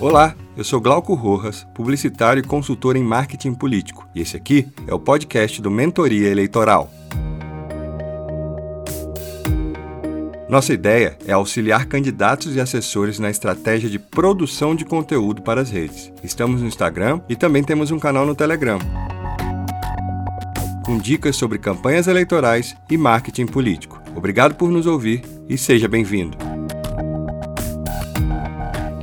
Olá, eu sou Glauco Rojas, publicitário e consultor em marketing político, e esse aqui é o podcast do Mentoria Eleitoral. Nossa ideia é auxiliar candidatos e assessores na estratégia de produção de conteúdo para as redes. Estamos no Instagram e também temos um canal no Telegram, com dicas sobre campanhas eleitorais e marketing político. Obrigado por nos ouvir e seja bem-vindo.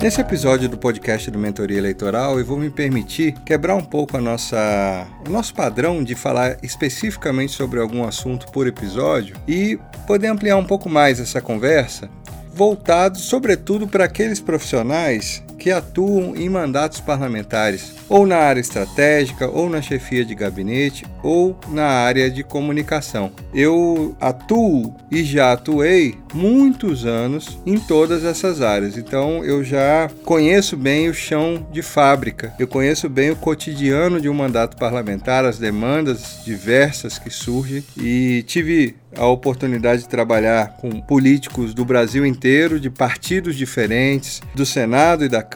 Nesse episódio do podcast do Mentoria Eleitoral, eu vou me permitir quebrar um pouco a nossa, o nosso padrão de falar especificamente sobre algum assunto por episódio e poder ampliar um pouco mais essa conversa, voltado sobretudo para aqueles profissionais que atuam em mandatos parlamentares, ou na área estratégica, ou na chefia de gabinete, ou na área de comunicação. Eu atuo e já atuei muitos anos em todas essas áreas, então eu já conheço bem o chão de fábrica, eu conheço bem o cotidiano de um mandato parlamentar, as demandas diversas que surgem e tive a oportunidade de trabalhar com políticos do Brasil inteiro, de partidos diferentes, do Senado e da Câmara.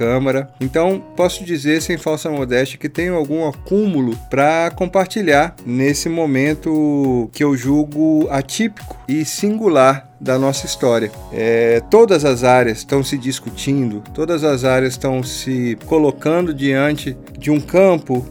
Então, posso dizer sem falsa modéstia que tenho algum acúmulo para compartilhar nesse momento que eu julgo atípico e singular da nossa história. É, todas as áreas estão se discutindo, todas as áreas estão se colocando diante de um campo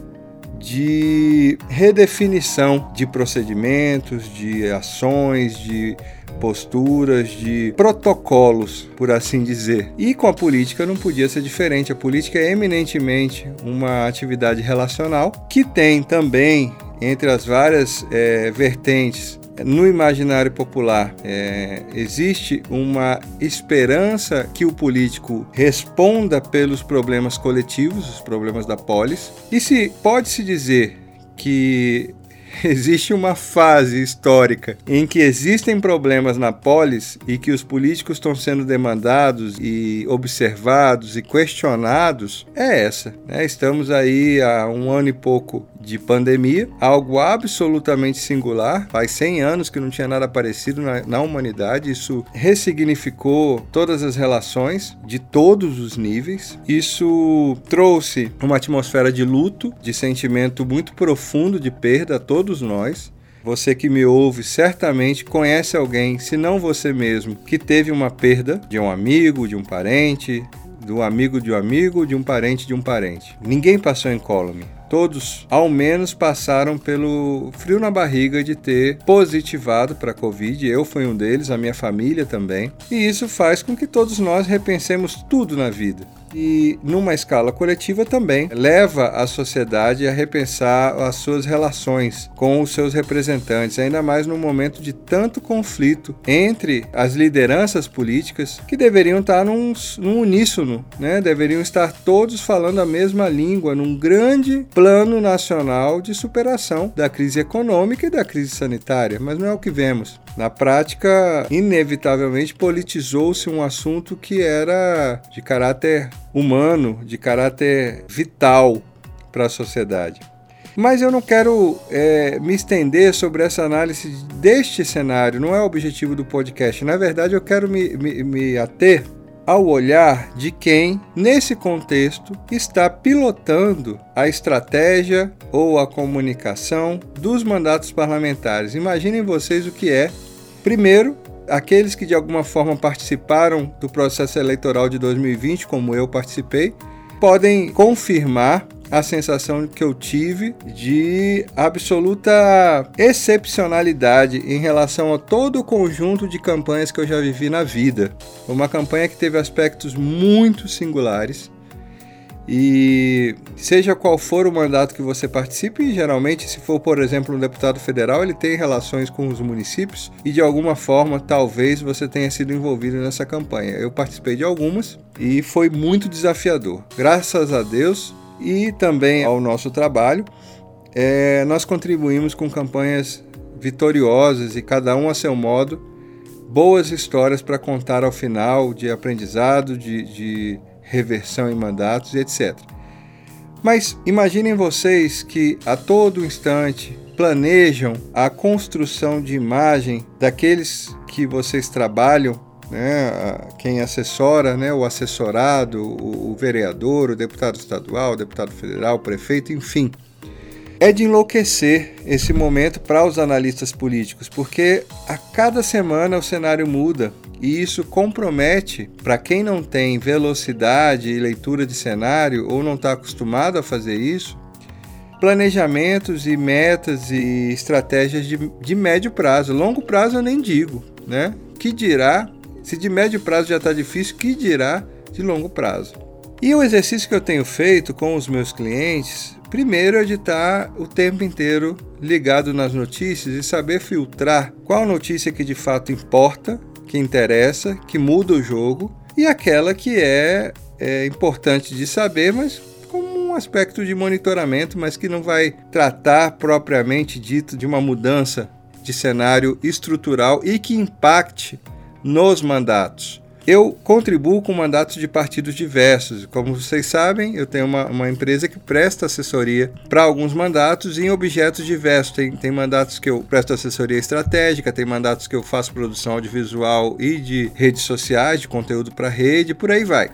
de redefinição de procedimentos, de ações, de posturas, de protocolos, por assim dizer. E com a política não podia ser diferente. A política é eminentemente uma atividade relacional que tem também, entre as várias é, vertentes no imaginário popular é, existe uma esperança que o político responda pelos problemas coletivos, os problemas da polis, e se pode se dizer que existe uma fase histórica em que existem problemas na polis e que os políticos estão sendo demandados e observados e questionados, é essa. Né? Estamos aí há um ano e pouco de pandemia, algo absolutamente singular. Faz 100 anos que não tinha nada parecido na, na, humanidade. Isso ressignificou todas as relações de todos os níveis. Isso trouxe uma atmosfera de luto, de sentimento muito profundo de perda a todos nós. Você que me ouve certamente conhece alguém, se não você mesmo, que teve uma perda de um amigo, de um parente, do amigo de um amigo, de um parente de um parente. Ninguém passou incólume. Todos, ao menos, passaram pelo frio na barriga de ter positivado para a Covid. Eu fui um deles, a minha família também. E isso faz com que todos nós repensemos tudo na vida e, numa escala coletiva, também leva a sociedade a repensar as suas relações com os seus representantes, ainda mais num momento de tanto conflito entre as lideranças políticas que deveriam estar num, num uníssono, né? deveriam estar todos falando a mesma língua num grande plano nacional de superação da crise econômica e da crise sanitária, mas não é o que vemos. Na prática, inevitavelmente politizou-se um assunto que era de caráter humano, de caráter vital para a sociedade. Mas eu não quero é, me estender sobre essa análise deste cenário, não é o objetivo do podcast. Na verdade, eu quero me, me, me ater ao olhar de quem, nesse contexto, está pilotando a estratégia ou a comunicação dos mandatos parlamentares. Imaginem vocês o que é, primeiro, aqueles que de alguma forma participaram do processo eleitoral de 2020, como eu participei, podem confirmar a sensação que eu tive de absoluta excepcionalidade em relação a todo o conjunto de campanhas que eu já vivi na vida. Uma campanha que teve aspectos muito singulares e seja qual for o mandato que você participe, geralmente, se for, por exemplo, um deputado federal, ele tem relações com os municípios e de alguma forma talvez você tenha sido envolvido nessa campanha. Eu participei de algumas e foi muito desafiador. Graças a Deus e também ao nosso trabalho, é, nós contribuímos com campanhas vitoriosas e cada um a seu modo, boas histórias para contar ao final de aprendizado, de, de reversão em mandatos e etc. Mas imaginem vocês que a todo instante planejam a construção de imagem daqueles que vocês trabalham né, quem assessora, né, o assessorado, o, o vereador, o deputado estadual, o deputado federal, o prefeito, enfim. É de enlouquecer esse momento para os analistas políticos, porque a cada semana o cenário muda e isso compromete, para quem não tem velocidade e leitura de cenário ou não está acostumado a fazer isso, planejamentos e metas e estratégias de, de médio prazo. Longo prazo eu nem digo, né? Que dirá, se de médio prazo já está difícil, que dirá de longo prazo? E o exercício que eu tenho feito com os meus clientes, primeiro é de estar o tempo inteiro ligado nas notícias e saber filtrar qual notícia que de fato importa, que interessa, que muda o jogo, e aquela que é, é importante de saber, mas como um aspecto de monitoramento, mas que não vai tratar propriamente dito de uma mudança de cenário estrutural e que impacte nos mandatos. Eu contribuo com mandatos de partidos diversos. Como vocês sabem, eu tenho uma, uma empresa que presta assessoria para alguns mandatos em objetos diversos. Tem, tem mandatos que eu presto assessoria estratégica, tem mandatos que eu faço produção audiovisual e de redes sociais, de conteúdo para rede, por aí vai.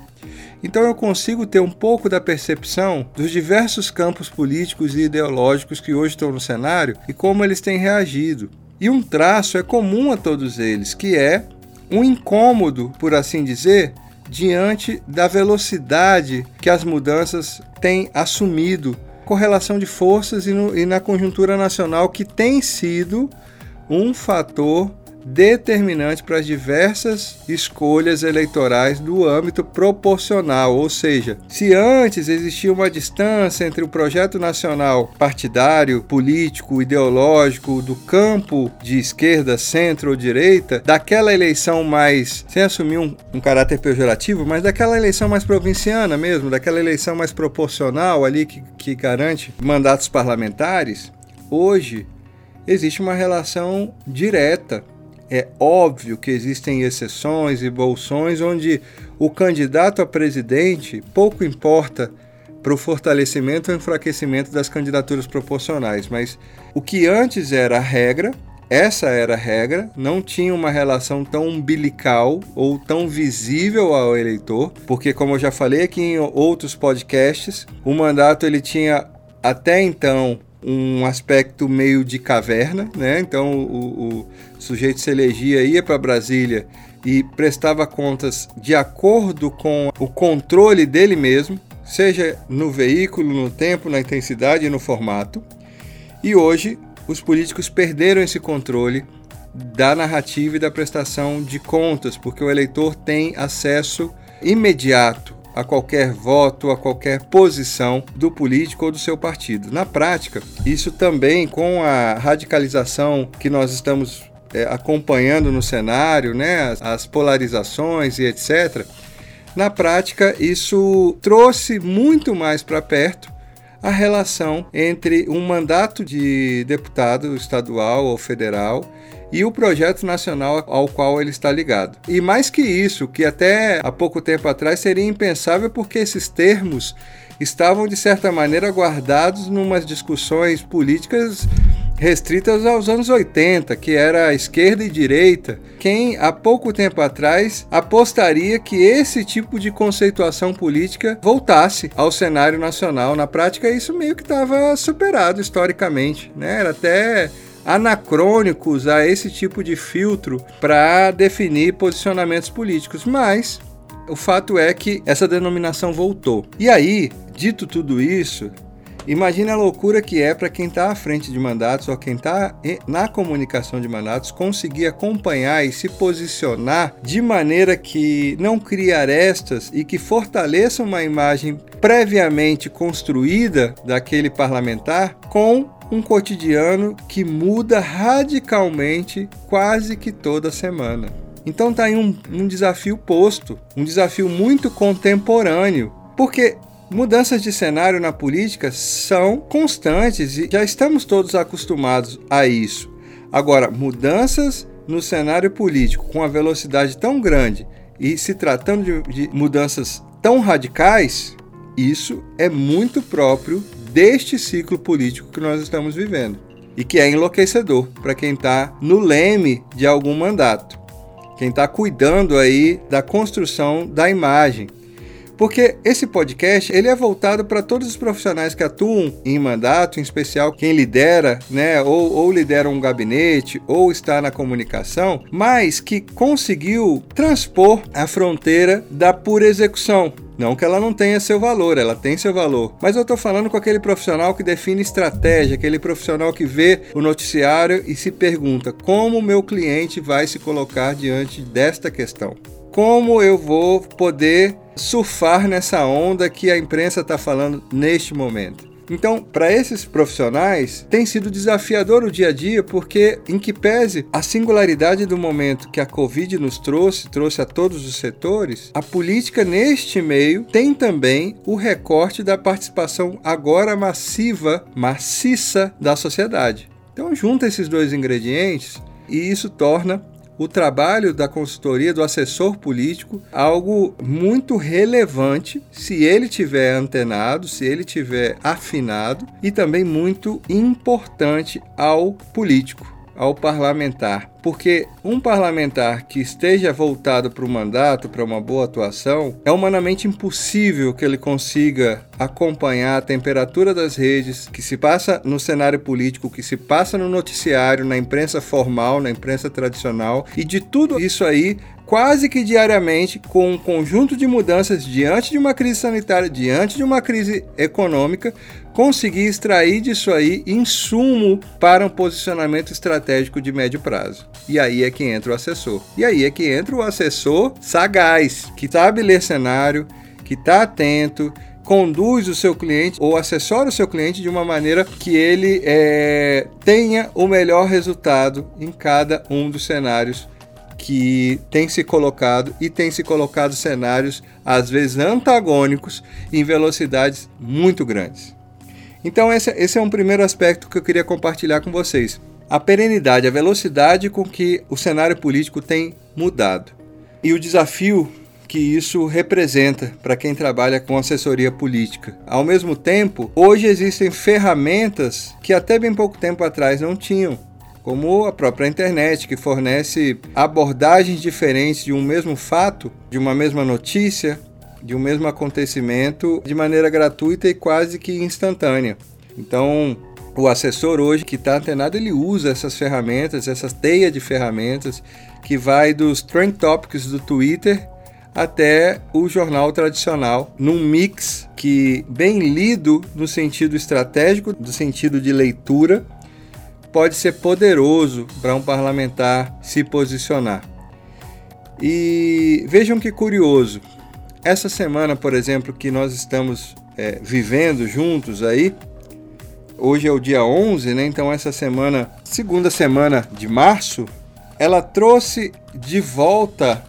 Então eu consigo ter um pouco da percepção dos diversos campos políticos e ideológicos que hoje estão no cenário e como eles têm reagido. E um traço é comum a todos eles, que é um incômodo, por assim dizer, diante da velocidade que as mudanças têm assumido, correlação de forças e, no, e na conjuntura nacional, que tem sido um fator determinante para as diversas escolhas eleitorais do âmbito proporcional, ou seja, se antes existia uma distância entre o projeto nacional partidário, político, ideológico do campo de esquerda, centro ou direita, daquela eleição mais, sem assumir um, um caráter pejorativo, mas daquela eleição mais provinciana mesmo, daquela eleição mais proporcional ali que, que garante mandatos parlamentares, hoje existe uma relação direta é óbvio que existem exceções e bolsões onde o candidato a presidente pouco importa para o fortalecimento ou enfraquecimento das candidaturas proporcionais, mas o que antes era a regra, essa era a regra, não tinha uma relação tão umbilical ou tão visível ao eleitor, porque como eu já falei aqui em outros podcasts, o mandato ele tinha até então um aspecto meio de caverna, né? Então o, o sujeito se elegia, ia para Brasília e prestava contas de acordo com o controle dele mesmo, seja no veículo, no tempo, na intensidade e no formato. E hoje os políticos perderam esse controle da narrativa e da prestação de contas, porque o eleitor tem acesso imediato a qualquer voto, a qualquer posição do político ou do seu partido. Na prática, isso também com a radicalização que nós estamos é, acompanhando no cenário, né, as, as polarizações e etc. Na prática, isso trouxe muito mais para perto a relação entre um mandato de deputado estadual ou federal e o projeto nacional ao qual ele está ligado. E mais que isso, que até há pouco tempo atrás seria impensável porque esses termos estavam de certa maneira guardados numas discussões políticas restritas aos anos 80, que era esquerda e direita. Quem há pouco tempo atrás apostaria que esse tipo de conceituação política voltasse ao cenário nacional? Na prática, isso meio que estava superado historicamente, né? Era até anacrônico usar esse tipo de filtro para definir posicionamentos políticos, mas o fato é que essa denominação voltou. E aí, dito tudo isso, Imagine a loucura que é para quem está à frente de mandatos ou quem está na comunicação de mandatos conseguir acompanhar e se posicionar de maneira que não crie arestas e que fortaleça uma imagem previamente construída daquele parlamentar com um cotidiano que muda radicalmente quase que toda semana. Então tá aí um, um desafio posto, um desafio muito contemporâneo, porque mudanças de cenário na política são constantes e já estamos todos acostumados a isso. Agora, mudanças no cenário político com a velocidade tão grande e se tratando de, de mudanças tão radicais, isso é muito próprio deste ciclo político que nós estamos vivendo e que é enlouquecedor para quem está no leme de algum mandato. quem está cuidando aí da construção da imagem. Porque esse podcast ele é voltado para todos os profissionais que atuam em mandato, em especial quem lidera, né, ou, ou lidera um gabinete, ou está na comunicação, mas que conseguiu transpor a fronteira da pura execução. Não que ela não tenha seu valor, ela tem seu valor. Mas eu estou falando com aquele profissional que define estratégia, aquele profissional que vê o noticiário e se pergunta como o meu cliente vai se colocar diante desta questão. Como eu vou poder surfar nessa onda que a imprensa está falando neste momento. Então, para esses profissionais, tem sido desafiador o dia a dia, porque, em que pese a singularidade do momento que a Covid nos trouxe, trouxe a todos os setores, a política neste meio tem também o recorte da participação agora massiva, maciça da sociedade. Então, junta esses dois ingredientes e isso torna o trabalho da consultoria do assessor político algo muito relevante se ele tiver antenado, se ele tiver afinado e também muito importante ao político ao parlamentar, porque um parlamentar que esteja voltado para o mandato, para uma boa atuação, é humanamente impossível que ele consiga acompanhar a temperatura das redes que se passa no cenário político, que se passa no noticiário, na imprensa formal, na imprensa tradicional, e de tudo isso aí quase que diariamente com um conjunto de mudanças diante de uma crise sanitária, diante de uma crise econômica, conseguir extrair disso aí insumo para um posicionamento estratégico de médio prazo. E aí é que entra o assessor. E aí é que entra o assessor sagaz, que sabe ler cenário, que está atento, conduz o seu cliente ou assessora o seu cliente de uma maneira que ele é, tenha o melhor resultado em cada um dos cenários que tem se colocado e tem se colocado cenários às vezes antagônicos em velocidades muito grandes. Então esse, esse é um primeiro aspecto que eu queria compartilhar com vocês. A perenidade, a velocidade com que o cenário político tem mudado e o desafio que isso representa para quem trabalha com assessoria política. Ao mesmo tempo, hoje existem ferramentas que até bem pouco tempo atrás não tinham como a própria internet, que fornece abordagens diferentes de um mesmo fato, de uma mesma notícia, de um mesmo acontecimento, de maneira gratuita e quase que instantânea. Então, o assessor hoje que está antenado, ele usa essas ferramentas, essa teia de ferramentas, que vai dos trend topics do Twitter até o jornal tradicional, num mix que, bem lido no sentido estratégico, no sentido de leitura, pode ser poderoso para um parlamentar se posicionar. E vejam que curioso, essa semana, por exemplo, que nós estamos é, vivendo juntos aí, hoje é o dia 11, né? Então essa semana, segunda semana de março, ela trouxe de volta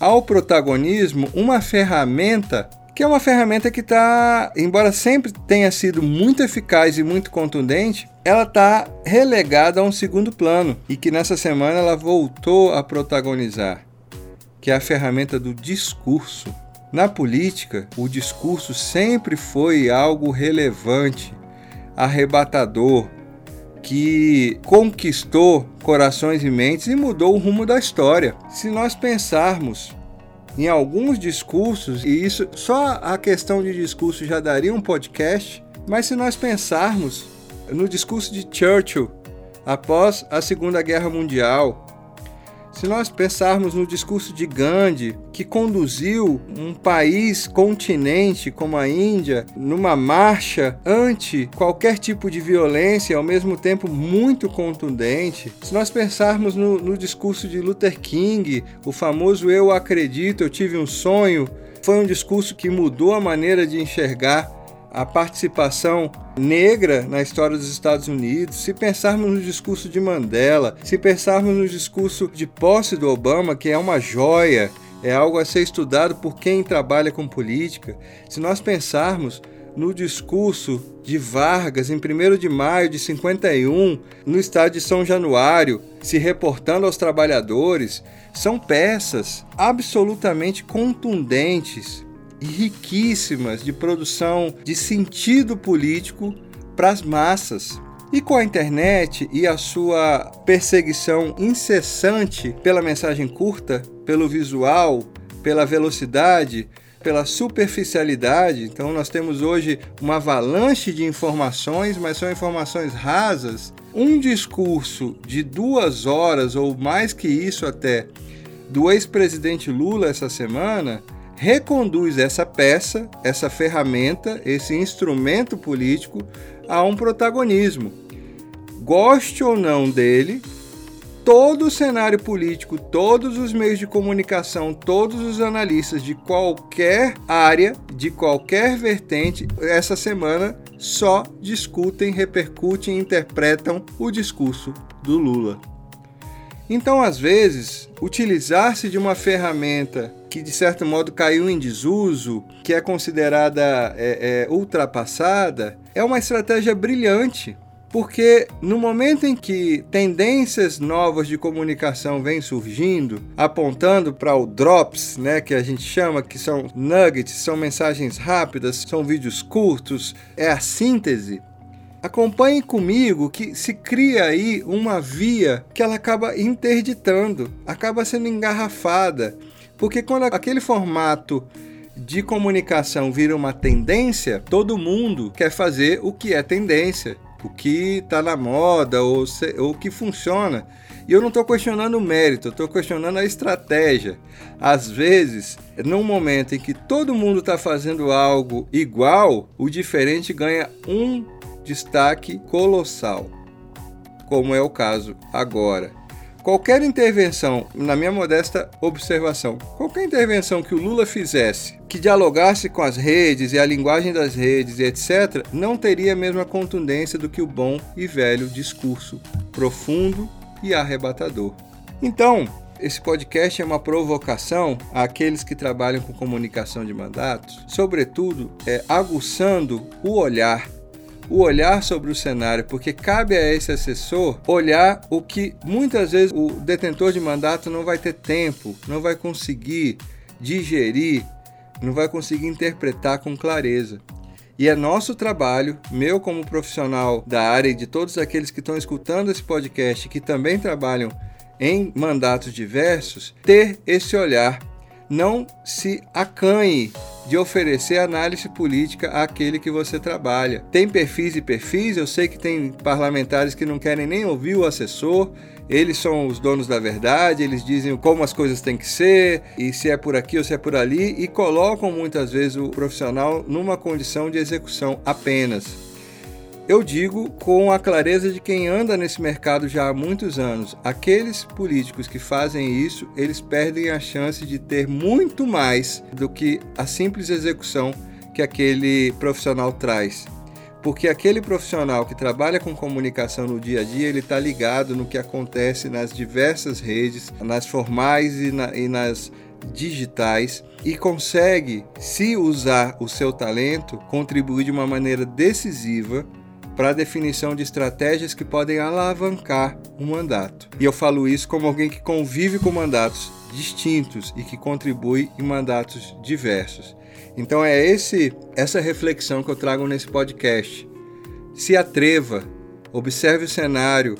ao protagonismo uma ferramenta que é uma ferramenta que está, embora sempre tenha sido muito eficaz e muito contundente, ela está relegada a um segundo plano e que nessa semana ela voltou a protagonizar, que é a ferramenta do discurso. Na política, o discurso sempre foi algo relevante, arrebatador, que conquistou corações e mentes e mudou o rumo da história. Se nós pensarmos em alguns discursos, e isso só a questão de discurso já daria um podcast, mas se nós pensarmos no discurso de Churchill após a Segunda Guerra Mundial, se nós pensarmos no discurso de Gandhi, que conduziu um país continente como a Índia numa marcha anti qualquer tipo de violência, ao mesmo tempo muito contundente, se nós pensarmos no, no discurso de Luther King, o famoso Eu acredito, eu tive um sonho, foi um discurso que mudou a maneira de enxergar a participação negra na história dos Estados Unidos, se pensarmos no discurso de Mandela, se pensarmos no discurso de posse do Obama, que é uma joia, é algo a ser estudado por quem trabalha com política, se nós pensarmos no discurso de Vargas em 1 de maio de 51, no estádio de São Januário, se reportando aos trabalhadores, são peças absolutamente contundentes riquíssimas de produção de sentido político para as massas. E com a internet e a sua perseguição incessante pela mensagem curta, pelo visual, pela velocidade, pela superficialidade. Então, nós temos hoje uma avalanche de informações, mas são informações rasas. Um discurso de duas horas ou mais que isso até do ex-presidente Lula essa semana reconduz essa peça, essa ferramenta, esse instrumento político a um protagonismo. Goste ou não dele, todo o cenário político, todos os meios de comunicação, todos os analistas de qualquer área, de qualquer vertente, essa semana só discutem, repercutem interpretam o discurso do Lula. Então, às vezes, utilizar-se de uma ferramenta que de certo modo caiu em desuso, que é considerada é, é, ultrapassada, é uma estratégia brilhante. Porque no momento em que tendências novas de comunicação vêm surgindo, apontando para o drops, né, que a gente chama, que são nuggets, são mensagens rápidas, são vídeos curtos, é a síntese. Acompanhe comigo que se cria aí uma via que ela acaba interditando, acaba sendo engarrafada. Porque quando aquele formato de comunicação vira uma tendência, todo mundo quer fazer o que é tendência, o que está na moda ou o que funciona. E eu não estou questionando o mérito, estou questionando a estratégia. Às vezes, num momento em que todo mundo está fazendo algo igual, o diferente ganha um destaque colossal, como é o caso agora. Qualquer intervenção, na minha modesta observação, qualquer intervenção que o Lula fizesse que dialogasse com as redes e a linguagem das redes e etc., não teria a mesma contundência do que o bom e velho discurso profundo e arrebatador. Então, esse podcast é uma provocação àqueles que trabalham com comunicação de mandatos, sobretudo é aguçando o olhar o olhar sobre o cenário, porque cabe a esse assessor olhar o que muitas vezes o detentor de mandato não vai ter tempo, não vai conseguir digerir, não vai conseguir interpretar com clareza. E é nosso trabalho, meu como profissional da área e de todos aqueles que estão escutando esse podcast que também trabalham em mandatos diversos, ter esse olhar. Não se acanhe de oferecer análise política àquele que você trabalha. Tem perfis e perfis, eu sei que tem parlamentares que não querem nem ouvir o assessor, eles são os donos da verdade, eles dizem como as coisas têm que ser, e se é por aqui ou se é por ali, e colocam muitas vezes o profissional numa condição de execução apenas. Eu digo com a clareza de quem anda nesse mercado já há muitos anos: aqueles políticos que fazem isso, eles perdem a chance de ter muito mais do que a simples execução que aquele profissional traz. Porque aquele profissional que trabalha com comunicação no dia a dia, ele está ligado no que acontece nas diversas redes, nas formais e, na, e nas digitais e consegue, se usar o seu talento, contribuir de uma maneira decisiva para a definição de estratégias que podem alavancar o mandato. E eu falo isso como alguém que convive com mandatos distintos e que contribui em mandatos diversos. Então é esse essa reflexão que eu trago nesse podcast. Se atreva, observe o cenário.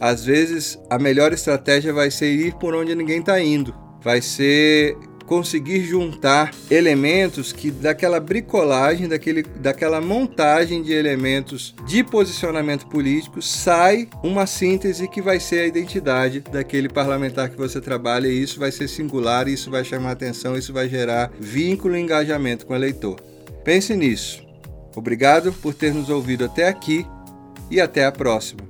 Às vezes a melhor estratégia vai ser ir por onde ninguém está indo. Vai ser conseguir juntar elementos que daquela bricolagem, daquele, daquela montagem de elementos de posicionamento político sai uma síntese que vai ser a identidade daquele parlamentar que você trabalha e isso vai ser singular, isso vai chamar atenção, isso vai gerar vínculo e engajamento com o eleitor. Pense nisso. Obrigado por ter nos ouvido até aqui e até a próxima.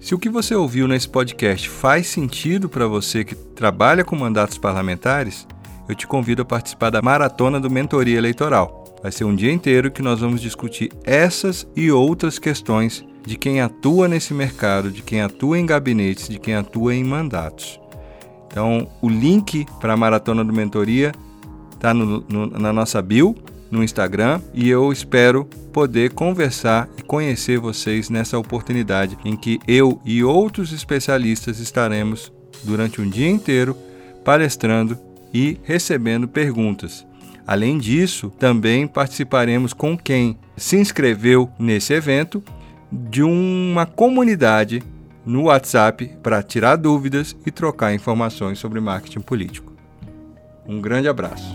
Se o que você ouviu nesse podcast faz sentido para você que trabalha com mandatos parlamentares, eu te convido a participar da maratona do Mentoria Eleitoral. Vai ser um dia inteiro que nós vamos discutir essas e outras questões de quem atua nesse mercado, de quem atua em gabinetes, de quem atua em mandatos. Então, o link para a maratona do Mentoria está na nossa bio no Instagram e eu espero poder conversar e conhecer vocês nessa oportunidade em que eu e outros especialistas estaremos durante um dia inteiro palestrando e recebendo perguntas. Além disso, também participaremos com quem se inscreveu nesse evento de uma comunidade no WhatsApp para tirar dúvidas e trocar informações sobre marketing político. Um grande abraço.